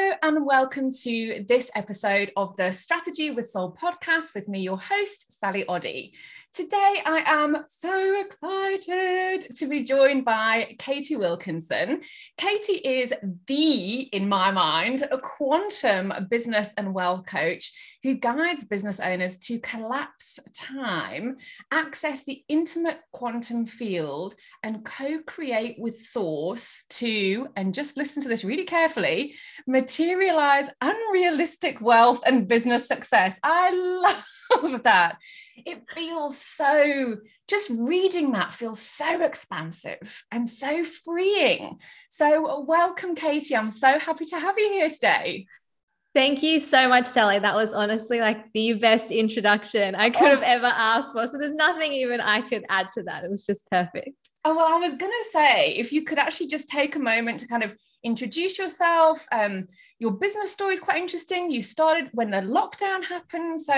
Hello, and welcome to this episode of the Strategy with Soul podcast with me, your host, Sally Oddy. Today, I am so excited to be joined by Katie Wilkinson. Katie is the, in my mind, a quantum business and wealth coach who guides business owners to collapse time, access the intimate quantum field, and co create with Source to, and just listen to this really carefully, materialize unrealistic wealth and business success. I love that. It feels so, just reading that feels so expansive and so freeing. So, welcome, Katie. I'm so happy to have you here today. Thank you so much, Sally. That was honestly like the best introduction I could have oh. ever asked for. So there's nothing even I could add to that. It was just perfect. Oh, well, I was going to say, if you could actually just take a moment to kind of introduce yourself. Um, your business story is quite interesting. You started when the lockdown happened. So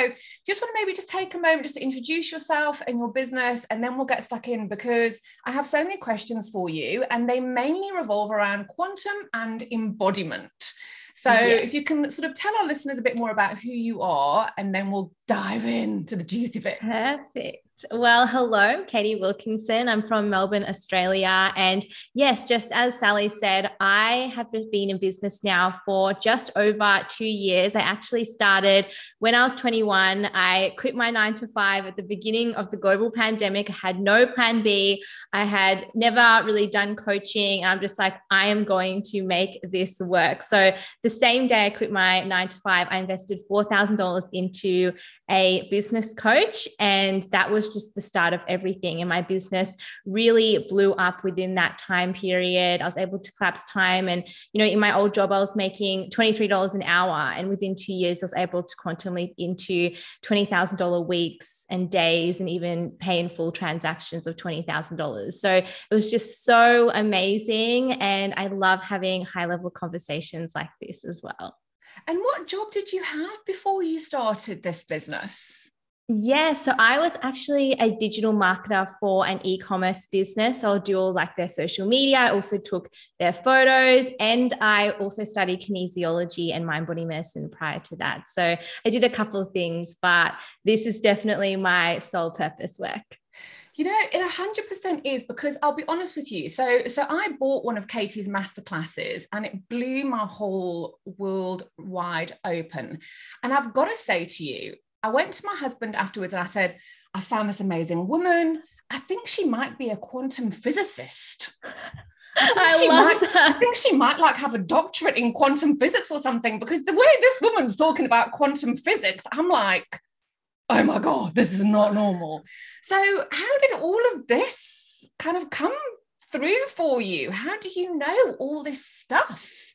just want to maybe just take a moment just to introduce yourself and your business, and then we'll get stuck in because I have so many questions for you, and they mainly revolve around quantum and embodiment. So if you can sort of tell our listeners a bit more about who you are, and then we'll dive into the juicy bits. Perfect. Well, hello, Katie Wilkinson. I'm from Melbourne, Australia. And yes, just as Sally said, I have been in business now for just over two years. I actually started when I was 21. I quit my nine to five at the beginning of the global pandemic. I had no plan B. I had never really done coaching. And I'm just like, I am going to make this work. So the same day I quit my nine to five, I invested $4,000 into a business coach. And that was just the start of everything. And my business really blew up within that time period. I was able to collapse time. And, you know, in my old job, I was making $23 an hour. And within two years, I was able to quantum leap into $20,000 weeks and days and even pay in full transactions of $20,000. So it was just so amazing. And I love having high level conversations like this as well. And what job did you have before you started this business? Yeah, so I was actually a digital marketer for an e-commerce business. So I'll do all like their social media. I also took their photos and I also studied kinesiology and mind body medicine prior to that. So I did a couple of things, but this is definitely my sole purpose work. You know, it 100% is because I'll be honest with you. So, so I bought one of Katie's masterclasses and it blew my whole world wide open. And I've got to say to you, I went to my husband afterwards and I said, I found this amazing woman. I think she might be a quantum physicist. I, I she might, that. I think she might like have a doctorate in quantum physics or something because the way this woman's talking about quantum physics, I'm like, oh my God, this is not normal. So, how did all of this kind of come through for you? How do you know all this stuff?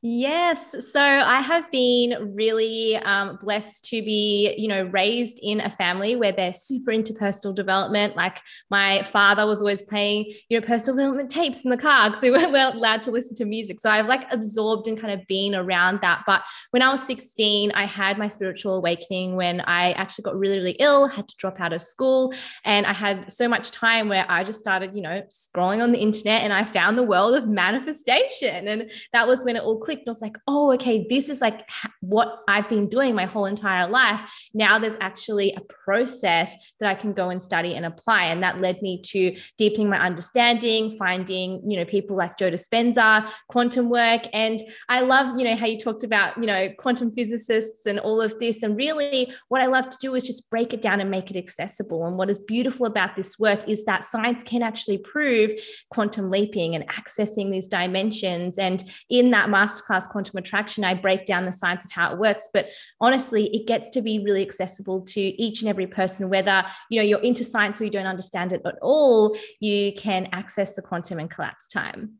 Yes. So I have been really um, blessed to be, you know, raised in a family where they're super into personal development. Like my father was always playing, you know, personal development tapes in the car because we weren't allowed to listen to music. So I've like absorbed and kind of been around that. But when I was 16, I had my spiritual awakening when I actually got really, really ill, had to drop out of school. And I had so much time where I just started, you know, scrolling on the internet and I found the world of manifestation. And that was when it all clicked. I was like, oh, okay, this is like what I've been doing my whole entire life. Now there's actually a process that I can go and study and apply. And that led me to deepening my understanding, finding, you know, people like Joe Dispenza, quantum work. And I love, you know, how you talked about, you know, quantum physicists and all of this. And really what I love to do is just break it down and make it accessible. And what is beautiful about this work is that science can actually prove quantum leaping and accessing these dimensions. And in that master masterclass quantum attraction i break down the science of how it works. But honestly it gets to be really accessible to each and every person whether you know you're into science or you don't understand it at all you can access the quantum and collapse time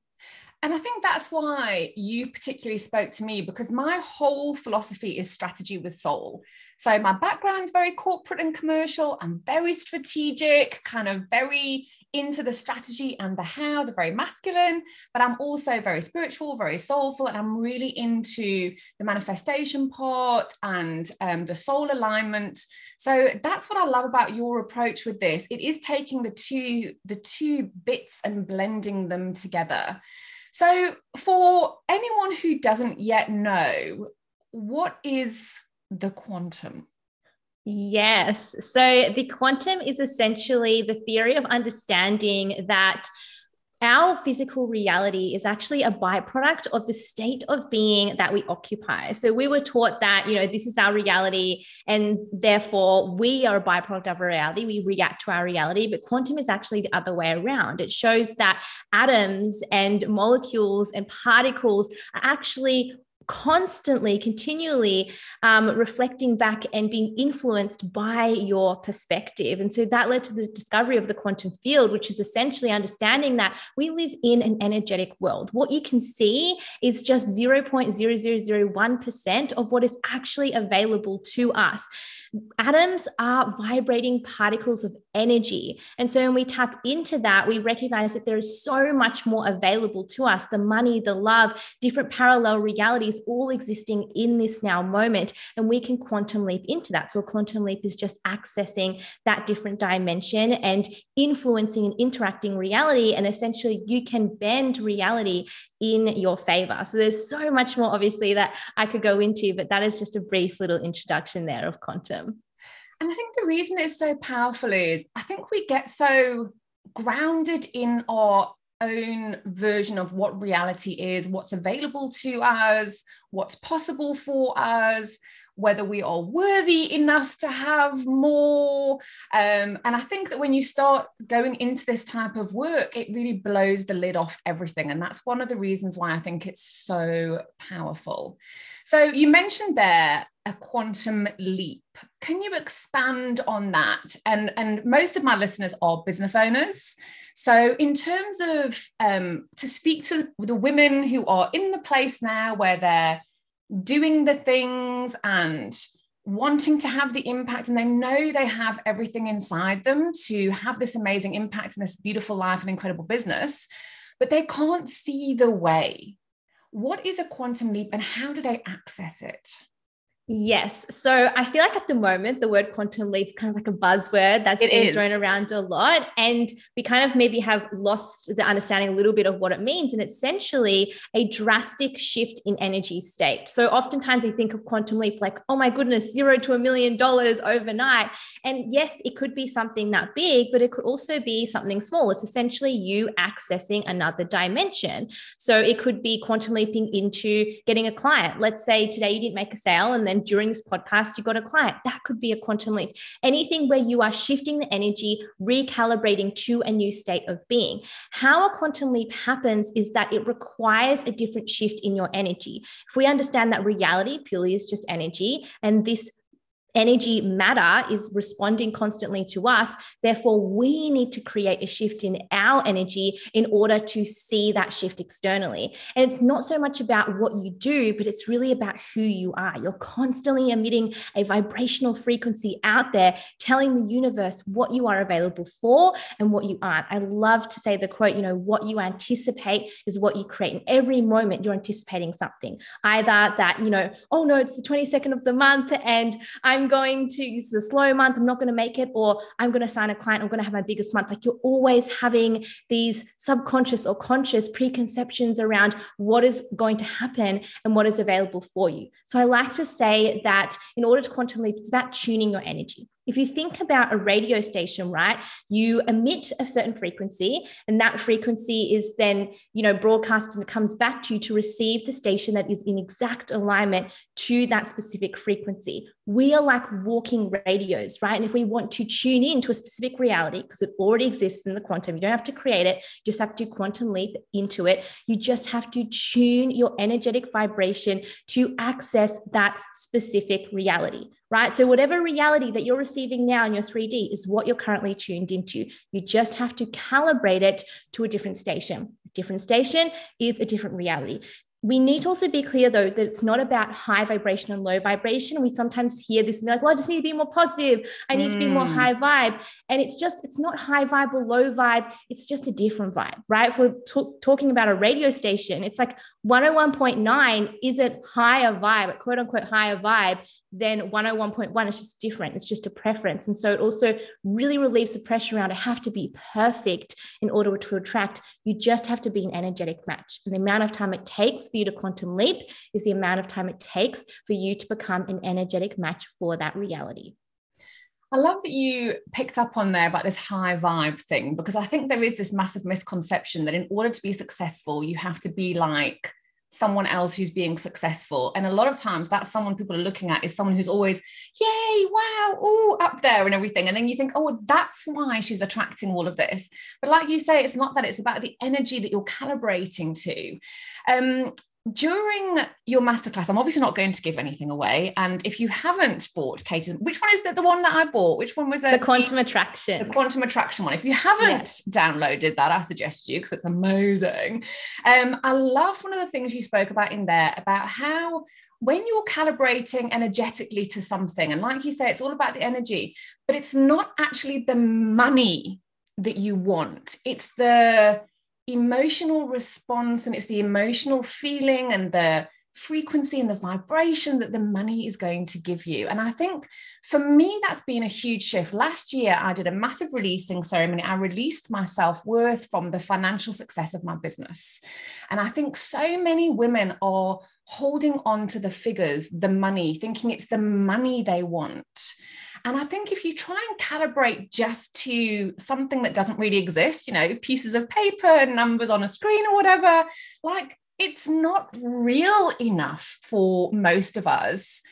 and I think that's why you particularly spoke to me because my whole philosophy is strategy with soul. So my background's very corporate and commercial. I'm very strategic, kind of very into the strategy and the how, the very masculine, but I'm also very spiritual, very soulful, and I'm really into the manifestation part and um, the soul alignment. So that's what I love about your approach with this. It is taking the two the two bits and blending them together. So, for anyone who doesn't yet know, what is the quantum? Yes. So the quantum is essentially the theory of understanding that our physical reality is actually a byproduct of the state of being that we occupy. So we were taught that, you know, this is our reality and therefore we are a byproduct of our reality. We react to our reality, but quantum is actually the other way around. It shows that atoms and molecules and particles are actually constantly, continually um, reflecting back and being influenced by your perspective. And so that led to the discovery of the quantum field, which is essentially understanding that we live in an energetic world. What you can see is just 0.0001% of what is actually available to us. Atoms are vibrating particles of energy. And so when we tap into that, we recognize that there is so much more available to us the money, the love, different parallel realities all existing in this now moment. And we can quantum leap into that. So a quantum leap is just accessing that different dimension and influencing and interacting reality. And essentially, you can bend reality in your favor. So there's so much more, obviously, that I could go into, but that is just a brief little introduction there of quantum. And I think the reason it's so powerful is I think we get so grounded in our own version of what reality is, what's available to us, what's possible for us whether we are worthy enough to have more. Um, and I think that when you start going into this type of work, it really blows the lid off everything. And that's one of the reasons why I think it's so powerful. So you mentioned there a quantum leap. Can you expand on that? And, and most of my listeners are business owners. So, in terms of um, to speak to the women who are in the place now where they're doing the things and wanting to have the impact and they know they have everything inside them to have this amazing impact in this beautiful life and incredible business but they can't see the way. What is a quantum leap and how do they access it Yes. So I feel like at the moment, the word quantum leap is kind of like a buzzword that's it being is. thrown around a lot. And we kind of maybe have lost the understanding a little bit of what it means. And essentially a drastic shift in energy state. So oftentimes we think of quantum leap like, oh my goodness, zero to a million dollars overnight. And yes, it could be something that big, but it could also be something small. It's essentially you accessing another dimension. So it could be quantum leaping into getting a client. Let's say today you didn't make a sale and then and during this podcast, you got a client. That could be a quantum leap. Anything where you are shifting the energy, recalibrating to a new state of being. How a quantum leap happens is that it requires a different shift in your energy. If we understand that reality purely is just energy, and this energy matter is responding constantly to us. Therefore, we need to create a shift in our energy in order to see that shift externally. And it's not so much about what you do, but it's really about who you are. You're constantly emitting a vibrational frequency out there, telling the universe what you are available for and what you aren't. I love to say the quote, you know, what you anticipate is what you create. In every moment, you're anticipating something, either that, you know, oh no, it's the 22nd of the month and I'm going to, this is a slow month, I'm not going to make it, or I'm going to sign a client, I'm going to have my biggest month. Like you're always having these subconscious or conscious preconceptions around what is going to happen and what is available for you. So I like to say that in order to quantum leap, it's about tuning your energy. If you think about a radio station, right, you emit a certain frequency, and that frequency is then, you know, broadcast and it comes back to you to receive the station that is in exact alignment to that specific frequency. We are like walking radios, right? And if we want to tune in to a specific reality, because it already exists in the quantum, you don't have to create it, you just have to quantum leap into it. You just have to tune your energetic vibration to access that specific reality right? So, whatever reality that you're receiving now in your 3D is what you're currently tuned into. You just have to calibrate it to a different station. A different station is a different reality we need to also be clear though that it's not about high vibration and low vibration. We sometimes hear this and be like, well, I just need to be more positive. I need mm. to be more mm. high vibe. And it's just, it's not high vibe or low vibe. It's just a different vibe, right? If we're t- talking about a radio station, it's like 101.9 isn't higher vibe, quote unquote higher vibe than 101.1 is just different. It's just a preference. And so it also really relieves the pressure around I have to be perfect in order to attract. You just have to be an energetic match. And the amount of time it takes for you to quantum leap is the amount of time it takes for you to become an energetic match for that reality. I love that you picked up on there about this high vibe thing because I think there is this massive misconception that in order to be successful, you have to be like someone else who's being successful. And a lot of times that someone people are looking at is someone who's always, yay, wow, oh, up there and everything. And then you think, oh, that's why she's attracting all of this. But like you say, it's not that, it's about the energy that you're calibrating to. Um, during your masterclass, I'm obviously not going to give anything away. And if you haven't bought Katie's, which one is the, the one that I bought? Which one was it? The quantum attraction. The quantum attraction one. If you haven't yes. downloaded that, I suggest you because it's amazing. Um, I love one of the things you spoke about in there about how when you're calibrating energetically to something, and like you say, it's all about the energy, but it's not actually the money that you want. It's the emotional response and it's the emotional feeling and the frequency and the vibration that the money is going to give you. And I think for me, that's been a huge shift. Last year, I did a massive releasing ceremony. I released my self worth from the financial success of my business. And I think so many women are holding on to the figures, the money, thinking it's the money they want. And I think if you try and calibrate just to something that doesn't really exist, you know, pieces of paper, numbers on a screen or whatever, like it's not real enough for most of us.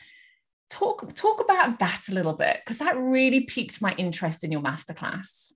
Talk talk about that a little bit because that really piqued my interest in your masterclass.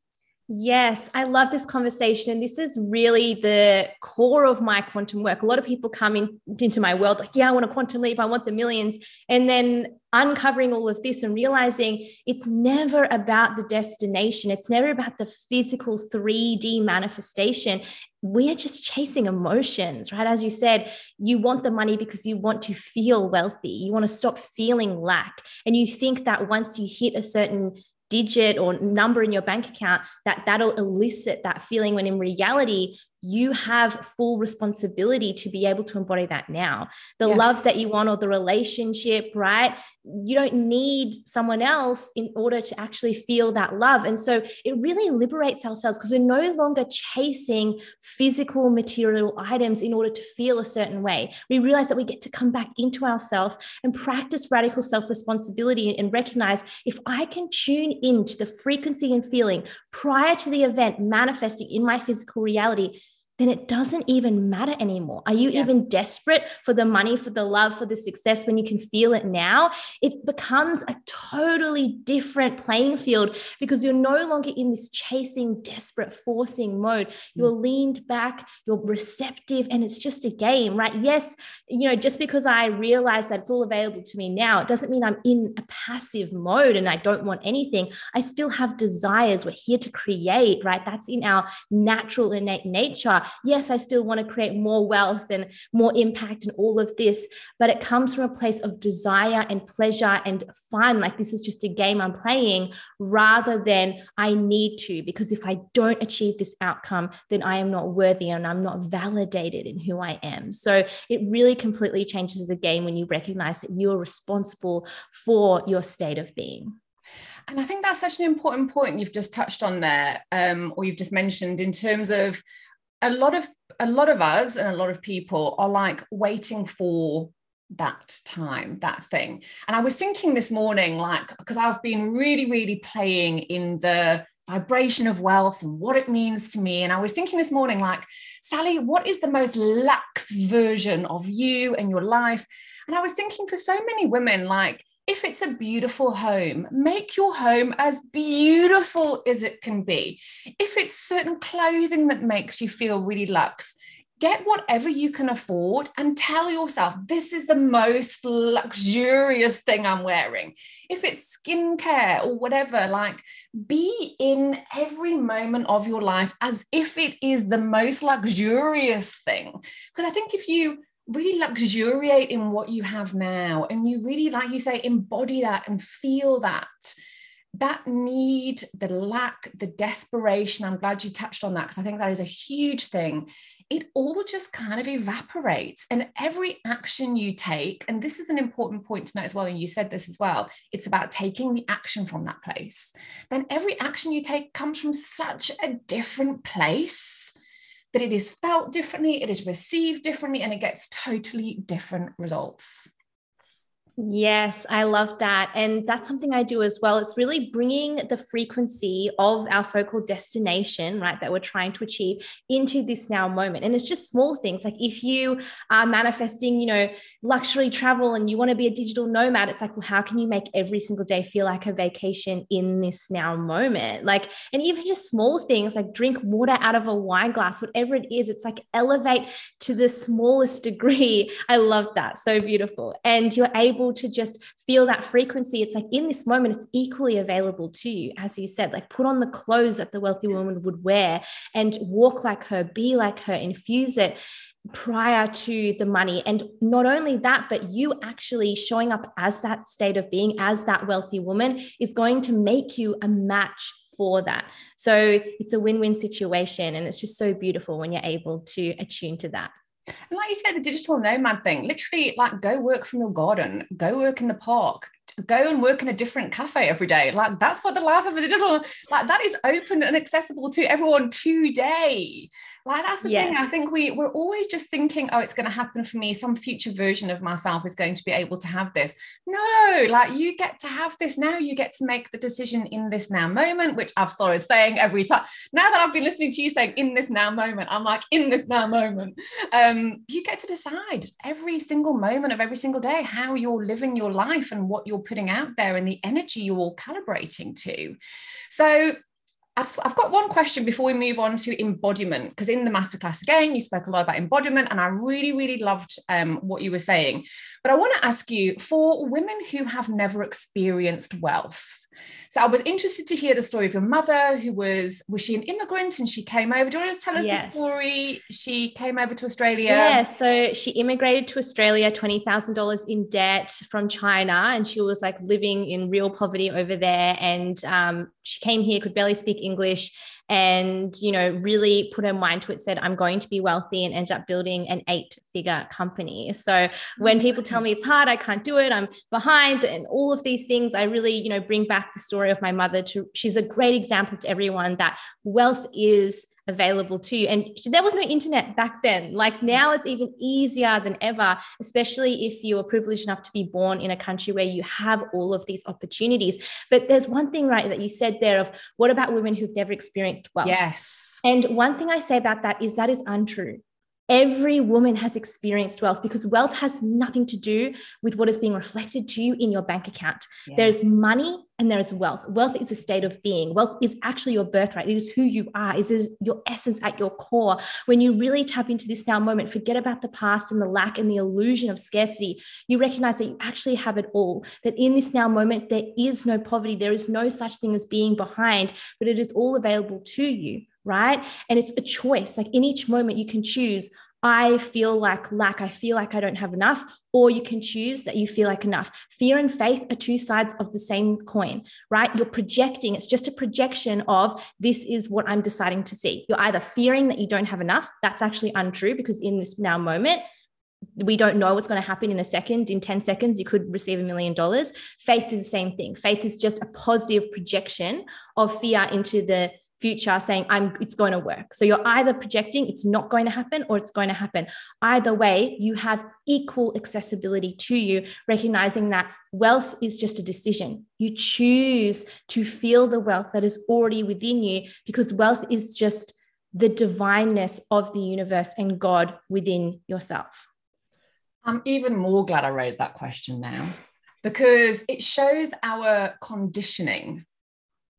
Yes, I love this conversation. This is really the core of my quantum work. A lot of people come in, into my world like, yeah, I want a quantum leap, I want the millions. And then uncovering all of this and realizing it's never about the destination, it's never about the physical 3D manifestation. We're just chasing emotions, right? As you said, you want the money because you want to feel wealthy. You want to stop feeling lack. And you think that once you hit a certain digit or number in your bank account that that'll elicit that feeling when in reality you have full responsibility to be able to embody that now. The yeah. love that you want or the relationship, right? You don't need someone else in order to actually feel that love. And so it really liberates ourselves because we're no longer chasing physical material items in order to feel a certain way. We realize that we get to come back into ourselves and practice radical self responsibility and recognize if I can tune into the frequency and feeling prior to the event manifesting in my physical reality then it doesn't even matter anymore. Are you yeah. even desperate for the money, for the love, for the success when you can feel it now? It becomes a totally different playing field because you're no longer in this chasing, desperate, forcing mode. Mm. You're leaned back, you're receptive, and it's just a game, right? Yes, you know, just because I realize that it's all available to me now, it doesn't mean I'm in a passive mode and I don't want anything. I still have desires. We're here to create, right? That's in our natural, innate nature yes, I still want to create more wealth and more impact and all of this, but it comes from a place of desire and pleasure and fun. Like this is just a game I'm playing rather than I need to, because if I don't achieve this outcome, then I am not worthy and I'm not validated in who I am. So it really completely changes the game when you recognize that you are responsible for your state of being. And I think that's such an important point you've just touched on there, um, or you've just mentioned in terms of a lot of a lot of us and a lot of people are like waiting for that time that thing. And i was thinking this morning like because i've been really really playing in the vibration of wealth and what it means to me. And i was thinking this morning like sally what is the most lax version of you and your life? And i was thinking for so many women like if it's a beautiful home, make your home as beautiful as it can be. If it's certain clothing that makes you feel really luxe, get whatever you can afford and tell yourself this is the most luxurious thing I'm wearing. If it's skincare or whatever, like be in every moment of your life as if it is the most luxurious thing. Because I think if you really luxuriate in what you have now and you really like you say embody that and feel that that need the lack the desperation i'm glad you touched on that because i think that is a huge thing it all just kind of evaporates. And every action you take, and this is an important point to note as well, and you said this as well, it's about taking the action from that place. Then every action you take comes from such a different place that it is felt differently, it is received differently, and it gets totally different results. Yes, I love that. And that's something I do as well. It's really bringing the frequency of our so called destination, right, that we're trying to achieve into this now moment. And it's just small things. Like if you are manifesting, you know, luxury travel and you want to be a digital nomad, it's like, well, how can you make every single day feel like a vacation in this now moment? Like, and even just small things like drink water out of a wine glass, whatever it is, it's like elevate to the smallest degree. I love that. So beautiful. And you're able able to just feel that frequency, it's like in this moment, it's equally available to you. As you said, like put on the clothes that the wealthy woman would wear and walk like her, be like her, infuse it prior to the money. And not only that, but you actually showing up as that state of being, as that wealthy woman, is going to make you a match for that. So it's a win win situation. And it's just so beautiful when you're able to attune to that. And like you said, the digital nomad thing, literally like go work from your garden, go work in the park, go and work in a different cafe every day. Like that's what the life of a digital, like that is open and accessible to everyone today. Like that's the yes. thing. I think we we're always just thinking, oh, it's going to happen for me. Some future version of myself is going to be able to have this. No, like you get to have this now. You get to make the decision in this now moment, which I've started saying every time. Now that I've been listening to you saying in this now moment, I'm like in this now moment. Um, you get to decide every single moment of every single day how you're living your life and what you're putting out there and the energy you're all calibrating to. So I've got one question before we move on to embodiment, because in the masterclass again, you spoke a lot about embodiment, and I really, really loved um, what you were saying. But I want to ask you for women who have never experienced wealth, so I was interested to hear the story of your mother, who was was she an immigrant and she came over. Do you want to tell us yes. the story? She came over to Australia. Yeah, so she immigrated to Australia, twenty thousand dollars in debt from China, and she was like living in real poverty over there. And um, she came here, could barely speak English, and you know really put her mind to it said i'm going to be wealthy and ended up building an eight figure company. So oh, when people tell me it's hard i can't do it i'm behind and all of these things i really you know bring back the story of my mother to she's a great example to everyone that wealth is available to you. And there was no internet back then. Like now, it's even easier than ever, especially if you are privileged enough to be born in a country where you have all of these opportunities. But there's one thing, right, that you said there of what about women who've never experienced wealth? Yes. And one thing I say about that is that is untrue. Every woman has experienced wealth because wealth has nothing to do with what is being reflected to you in your bank account. Yeah. There's money and there is wealth. Wealth is a state of being. Wealth is actually your birthright. It is who you are. It is your essence at your core. When you really tap into this now moment, forget about the past and the lack and the illusion of scarcity. You recognize that you actually have it all. That in this now moment, there is no poverty. There is no such thing as being behind, but it is all available to you right? And it's a choice. Like in each moment, you can choose, I feel like lack, I feel like I don't have enough, or you can choose that you feel like enough. Fear and faith are two sides of the same coin, right? You're projecting, it's just a projection of this is what I'm deciding to see. You're either fearing that you don't have enough, that's actually untrue because in this now moment, we don't know what's going to happen in a second. In 10 seconds, you could receive a million dollars. Faith is the same thing. Faith is just a positive projection of fear into the future saying i'm it's going to work. So you're either projecting it's not going to happen or it's going to happen. Either way you have equal accessibility to you recognizing that wealth is just a decision. You choose to feel the wealth that is already within you because wealth is just the divineness of the universe and god within yourself. I'm even more glad i raised that question now because it shows our conditioning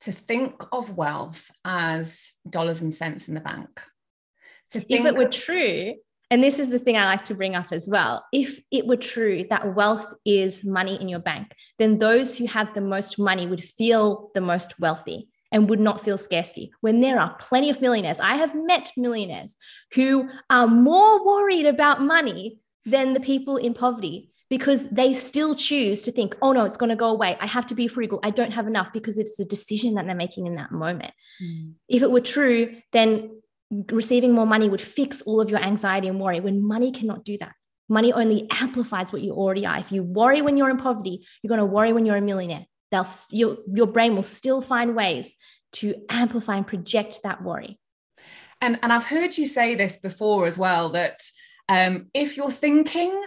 to think of wealth as dollars and cents in the bank. To think if it were true, and this is the thing I like to bring up as well. If it were true that wealth is money in your bank, then those who have the most money would feel the most wealthy and would not feel scarcity. When there are plenty of millionaires, I have met millionaires who are more worried about money than the people in poverty because they still choose to think, oh no, it's going to go away. I have to be frugal. I don't have enough because it's a decision that they're making in that moment. Mm. If it were true, then receiving more money would fix all of your anxiety and worry when money cannot do that. Money only amplifies what you already are. If you worry when you're in poverty, you're going to worry when you're a millionaire. They'll, your, your brain will still find ways to amplify and project that worry. And, and I've heard you say this before as well that um, if you're thinking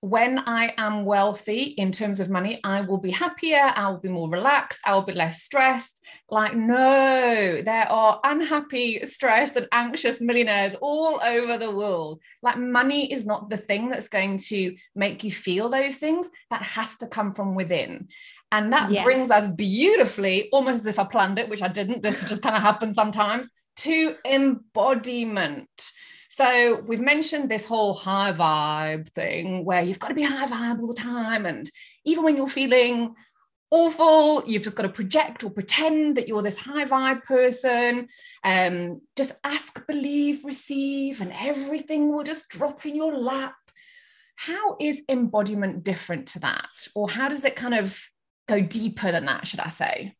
when I am wealthy in terms of money, I will be happier, I will be more relaxed, I will be less stressed. Like, no, there are unhappy, stressed, and anxious millionaires all over the world. Like, money is not the thing that's going to make you feel those things. That has to come from within. And that yes. brings us beautifully, almost as if I planned it, which I didn't. This just kind of happens sometimes, to embodiment. So we've mentioned this whole high vibe thing where you've got to be high vibe all the time. And even when you're feeling awful, you've just got to project or pretend that you're this high vibe person. Um, just ask, believe, receive, and everything will just drop in your lap. How is embodiment different to that? Or how does it kind of go deeper than that, should I say?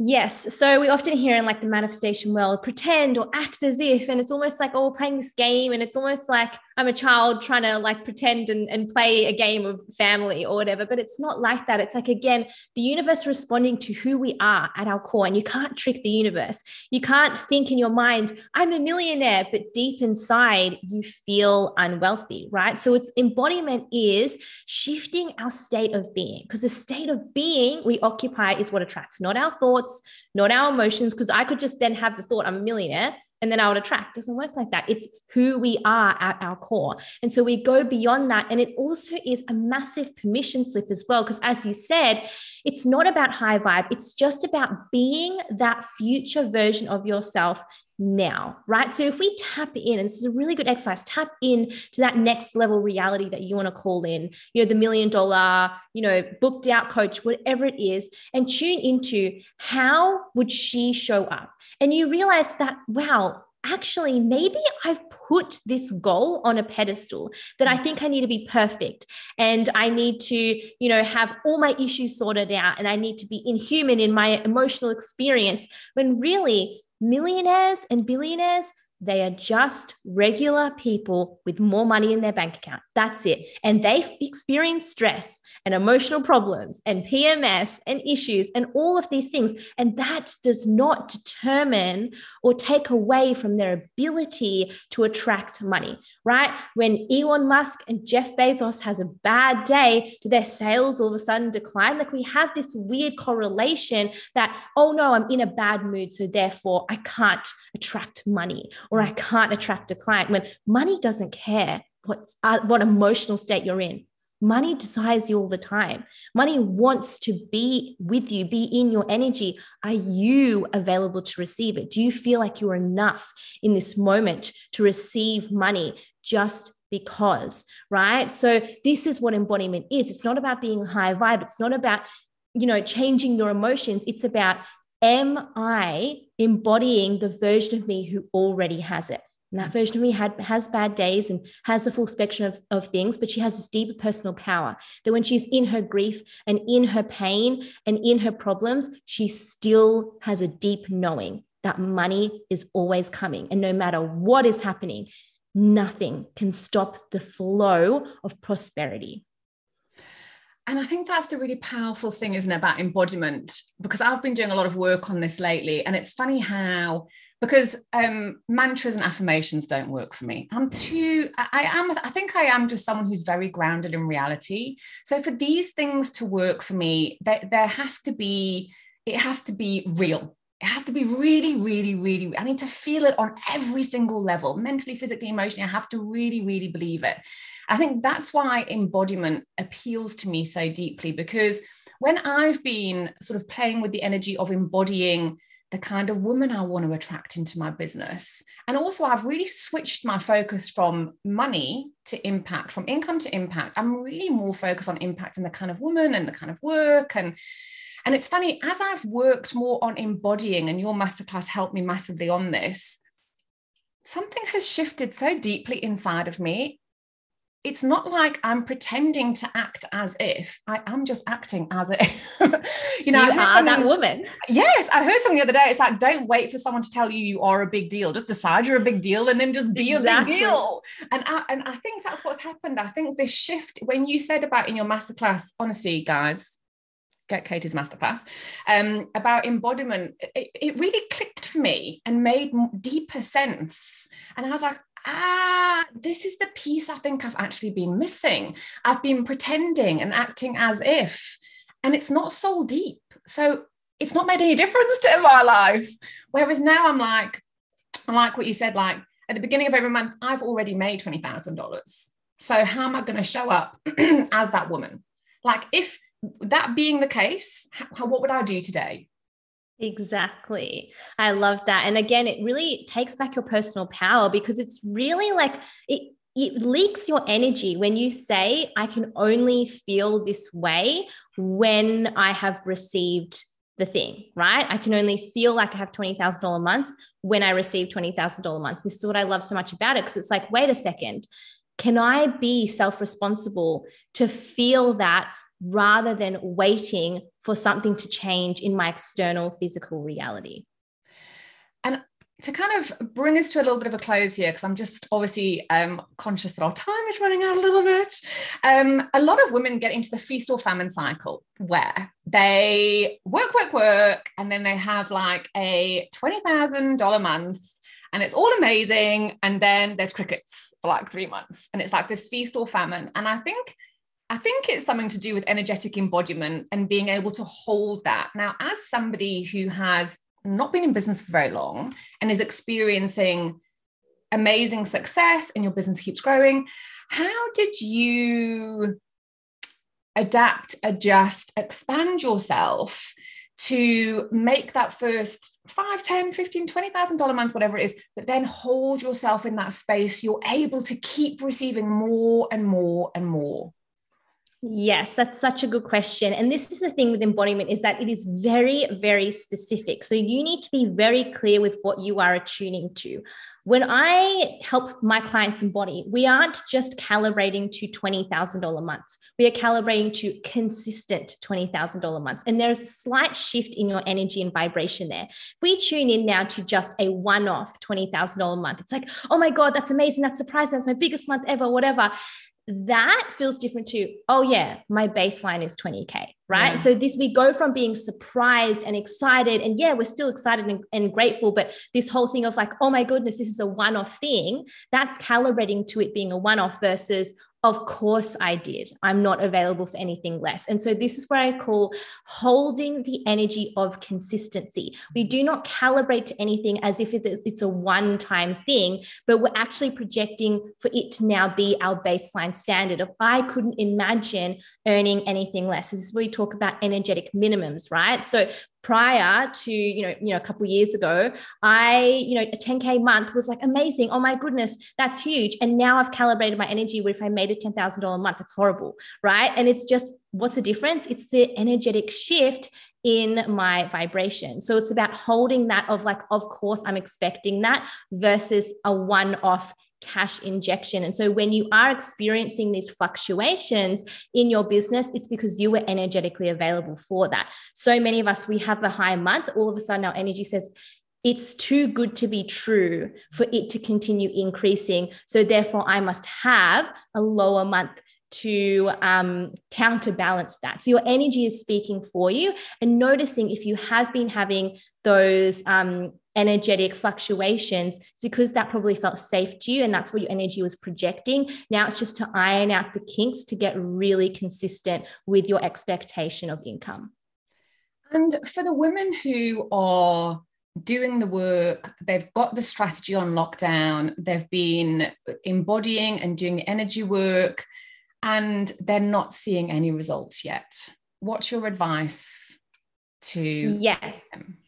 Yes. So we often hear in like the manifestation world, pretend or act as if, and it's almost like, oh, playing this game. And it's almost like I'm a child trying to like pretend and, and play a game of family or whatever. But it's not like that. It's like, again, the universe responding to who we are at our core. And you can't trick the universe. You can't think in your mind, I'm a millionaire, but deep inside, you feel unwealthy, right? So it's embodiment is shifting our state of being because the state of being we occupy is what attracts, not our thoughts not our emotions, because I could just then have the thought, I'm a millionaire, and then I would attract. Doesn't work like that. It's who we are at our core. And so we go beyond that. And it also is a massive permission slip as well. Because as you said, it's not about high vibe, it's just about being that future version of yourself now, right? So if we tap in, and this is a really good exercise, tap in to that next level reality that you want to call in, you know, the million dollar, you know, booked out coach, whatever it is, and tune into how would she show up? And you realize that, wow, actually, maybe I've put this goal on a pedestal that I think I need to be perfect. And I need to, you know, have all my issues sorted out. And I need to be inhuman in my emotional experience when really millionaires and billionaires, they are just regular people with more money in their bank account. That's it. And they experience stress and emotional problems and PMS and issues and all of these things. And that does not determine or take away from their ability to attract money, right? When Elon Musk and Jeff Bezos has a bad day, do their sales all of a sudden decline? Like we have this weird correlation that, oh no, I'm in a bad mood. So therefore I can't attract money or I can't attract a client when money doesn't care what, uh, what emotional state you're in. Money desires you all the time. Money wants to be with you, be in your energy. Are you available to receive it? Do you feel like you're enough in this moment to receive money just because, right? So, this is what embodiment is. It's not about being high vibe, it's not about, you know, changing your emotions. It's about, am I embodying the version of me who already has it? And that version of me had, has bad days and has the full spectrum of, of things, but she has this deeper personal power that when she's in her grief and in her pain and in her problems, she still has a deep knowing that money is always coming. And no matter what is happening, nothing can stop the flow of prosperity. And I think that's the really powerful thing, isn't it, about embodiment? Because I've been doing a lot of work on this lately. And it's funny how because um, mantras and affirmations don't work for me. I'm too, I, I am, I think I am just someone who's very grounded in reality. So for these things to work for me, there, there has to be, it has to be real. It has to be really, really, really, I need to feel it on every single level, mentally, physically, emotionally. I have to really, really believe it. I think that's why embodiment appeals to me so deeply because when I've been sort of playing with the energy of embodying the kind of woman I want to attract into my business. And also, I've really switched my focus from money to impact, from income to impact. I'm really more focused on impact and the kind of woman and the kind of work. And, and it's funny, as I've worked more on embodying, and your masterclass helped me massively on this, something has shifted so deeply inside of me. it's not like I'm pretending to act as if I am just acting as if. you know, you are that woman. Yes, I heard something the other day. It's like, don't wait for someone to tell you you are a big deal. Just decide you're a big deal and then just be exactly. a big deal. And I, and I think that's what's happened. I think this shift, when you said about in your masterclass, honestly, guys, get Katie's masterclass um, about embodiment, it, it really clicked for me and made deeper sense. And I was like, ah, this is the piece I think I've actually been missing. I've been pretending and acting as if, and it's not soul deep. So it's not made any difference to my life. Whereas now I'm like, I like what you said, like at the beginning of every month, I've already made $20,000. So how am I going to show up as that woman? Like if that being the case, how, what would I do today? Exactly. I love that. And again, it really takes back your personal power because it's really like it it leaks your energy when you say, I can only feel this way when I have received the thing, right? I can only feel like I have $20,000 months when I receive $20,000 months. This is what I love so much about it because it's like, wait a second, can I be self responsible to feel that rather than waiting for something to change in my external physical reality. And to kind of bring us to a little bit of a close here, because I'm just obviously um, conscious that our time is running out a little bit. Um, a lot of women get into the feast or famine cycle where they work, work, work, and then they have like a $20,000 month and it's all amazing. And then there's crickets for like three months. And it's like this feast or famine. And I think I think it's something to do with energetic embodiment and being able to hold that. Now, as somebody who has not been in business for very long and is experiencing amazing success and your business keeps growing, how did you adapt, adjust, expand yourself to make that first 5 10 15 20000 dollar month whatever it is but then hold yourself in that space you're able to keep receiving more and more and more Yes, that's such a good question. And this is the thing with embodiment is that it is very, very specific. So you need to be very clear with what you are attuning to. When I help my clients embody, we aren't just calibrating to $20,000 months. We are calibrating to consistent $20,000 months. And there's a slight shift in your energy and vibration there. If we tune in now to just a one off $20,000 month, it's like, oh my God, that's amazing. That's surprising. That's my biggest month ever, whatever that feels different to oh yeah my baseline is 20k right yeah. so this we go from being surprised and excited and yeah we're still excited and, and grateful but this whole thing of like oh my goodness this is a one-off thing that's calibrating to it being a one-off versus of course I did. I'm not available for anything less. And so this is where I call holding the energy of consistency. We do not calibrate to anything as if it's a one time thing, but we're actually projecting for it to now be our baseline standard of I couldn't imagine earning anything less. This is where we talk about energetic minimums, right? So prior to you know you know a couple years ago i you know a 10k month was like amazing. Oh my goodness that's huge. And now i've calibrated my energy. Where if i made a $10000 a month? That's horrible right? And it's just what's the difference? It's the energetic shift in my vibration. So it's about holding that of like of course i'm expecting that versus a one off cash injection. And so when you are experiencing these fluctuations in your business, it's because you were energetically available for that. So many of us, we have a high month, all of a sudden our energy says, it's too good to be true for it to continue increasing. So therefore, I must have a lower month to um, counterbalance that. So your energy is speaking for you and noticing if you have been having those um, energetic fluctuations because that probably felt safe to you and that's what your energy was projecting now it's just to iron out the kinks to get really consistent with your expectation of income and for the women who are doing the work they've got the strategy on lockdown they've been embodying and doing the energy work and they're not seeing any results yet what's your advice to yes them?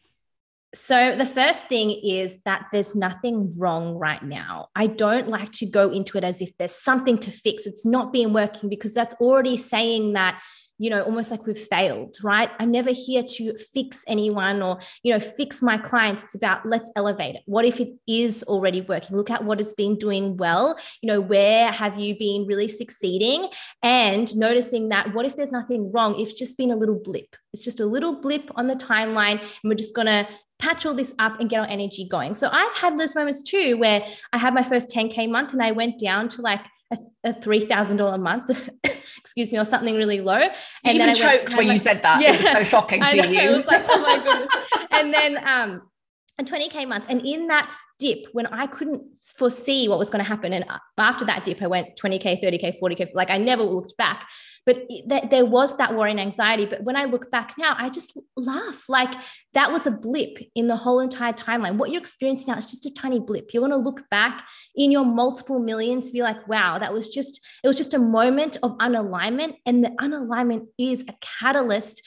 So, the first thing is that there's nothing wrong right now. I don't like to go into it as if there's something to fix. It's not being working because that's already saying that you know, almost like we've failed, right? I'm never here to fix anyone or, you know, fix my clients. It's about let's elevate it. What if it is already working? Look at what it's been doing well. You know, where have you been really succeeding? And noticing that what if there's nothing wrong? It's just been a little blip. It's just a little blip on the timeline. And we're just going to patch all this up and get our energy going. So I've had those moments too where I had my first 10K month and I went down to like a, a $3,000 a month, excuse me, or something really low. And you even choked when you said that. Yeah, it was so shocking to you. It was like, oh my goodness. and then um, a 20K month. And in that dip, when I couldn't foresee what was going to happen, and after that dip, I went 20K, 30K, 40K, like I never looked back. But th- there was that worry and anxiety. But when I look back now, I just laugh. Like that was a blip in the whole entire timeline. What you're experiencing now is just a tiny blip. You're going to look back in your multiple millions, be like, wow, that was just, it was just a moment of unalignment. And the unalignment is a catalyst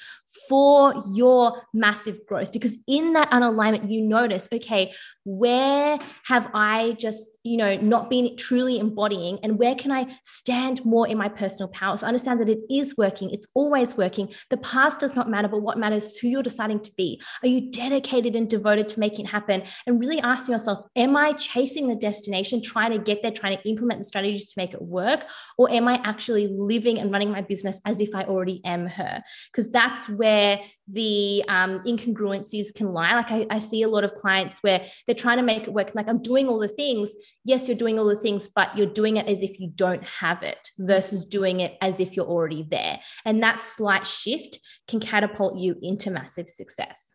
for your massive growth because in that unalignment you notice okay where have i just you know not been truly embodying and where can i stand more in my personal power? So understand that it is working it's always working. The past does not matter but what matters is who you're deciding to be. Are you dedicated and devoted to making it happen? And really asking yourself am i chasing the destination trying to get there trying to implement the strategies to make it work? Or am i actually living and running my business as if i already am her? Because that's where where the um, incongruencies can lie. Like I, I, see a lot of clients where they're trying to make it work. Like I'm doing all the things. Yes, you're doing all the things, but you're doing it as if you don't have it versus doing it as if you're already there. And that slight shift can catapult you into massive success.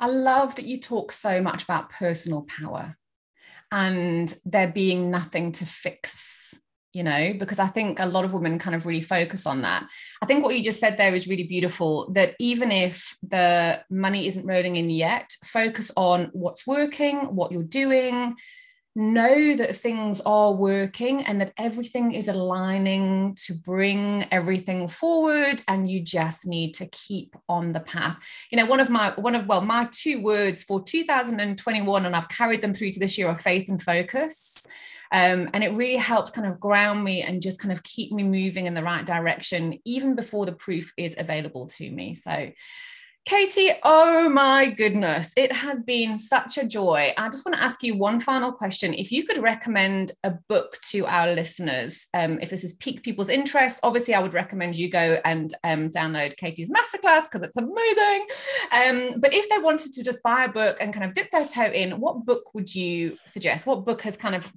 I love that you talk so much about personal power and there being nothing to fix you know, because I think a lot of women kind of really focus on that. I think what you just said there is really beautiful that even if the money isn't rolling in yet, focus on what's working, what you're doing, know that things are working and that everything is aligning to bring everything forward and you just need to keep on the path. You know one of my one of well my two words for 2021 and i've carried them through to this year are faith and focus um, and it really helps kind of ground me and just kind of keep me moving in the right direction, even before the proof is available to me. So Katie, oh my goodness, it has been such a joy. I just want to ask you one final question. If you could recommend a book to our listeners, um, if this has piqued people's interest, obviously I would recommend you go and um, download Katie's masterclass because it's amazing. Um, but if they wanted to just buy a book and kind of dip their toe in, what book would you suggest? What book has kind of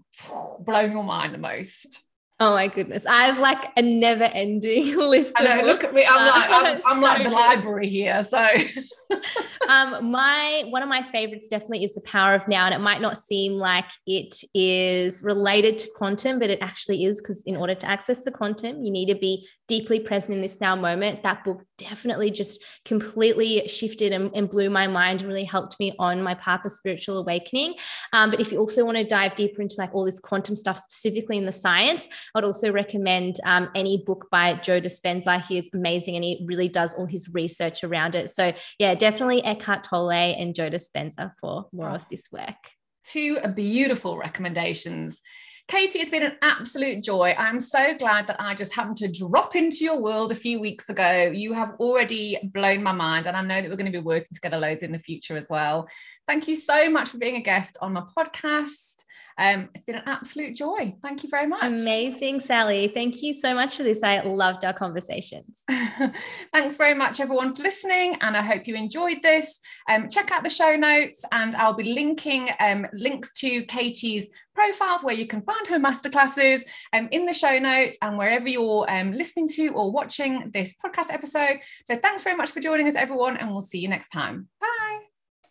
blown your mind the most? Oh my goodness. I have like a never ending list. I know, look at me. I'm like, I'm, I'm like the library here. So um, my one of my favorites definitely is the power of now, and it might not seem like it is related to quantum, but it actually is because in order to access the quantum, you need to be deeply present in this now moment. That book definitely just completely shifted and, and blew my mind and really helped me on my path of spiritual awakening. Um, but if you also want to dive deeper into like all this quantum stuff, specifically in the science, I'd also recommend um, any book by Joe Dispenza. He is amazing and he really does all his research around it. So yeah, definitely Eckhart Tolle and Joe Dispenza for more of oh. this work. Two beautiful recommendations. Katie, it's been an absolute joy. I'm so glad that I just happened to drop into your world a few weeks ago. You have already blown my mind, and I know that we're going to be working together loads in the future as well. Thank you so much for being a guest on my podcast. Um, it's been an absolute joy. Thank you very much. Amazing, Sally. Thank you so much for this. I loved our conversations. Thanks very much, everyone, for listening. And I hope you enjoyed this. Um, check out the show notes, and I'll be linking um, links to Katie's profiles where you can find her masterclasses um, in the show notes and wherever you're um, listening to or watching this podcast episode. So thanks very much for joining us, everyone, and we'll see you next time. Bye.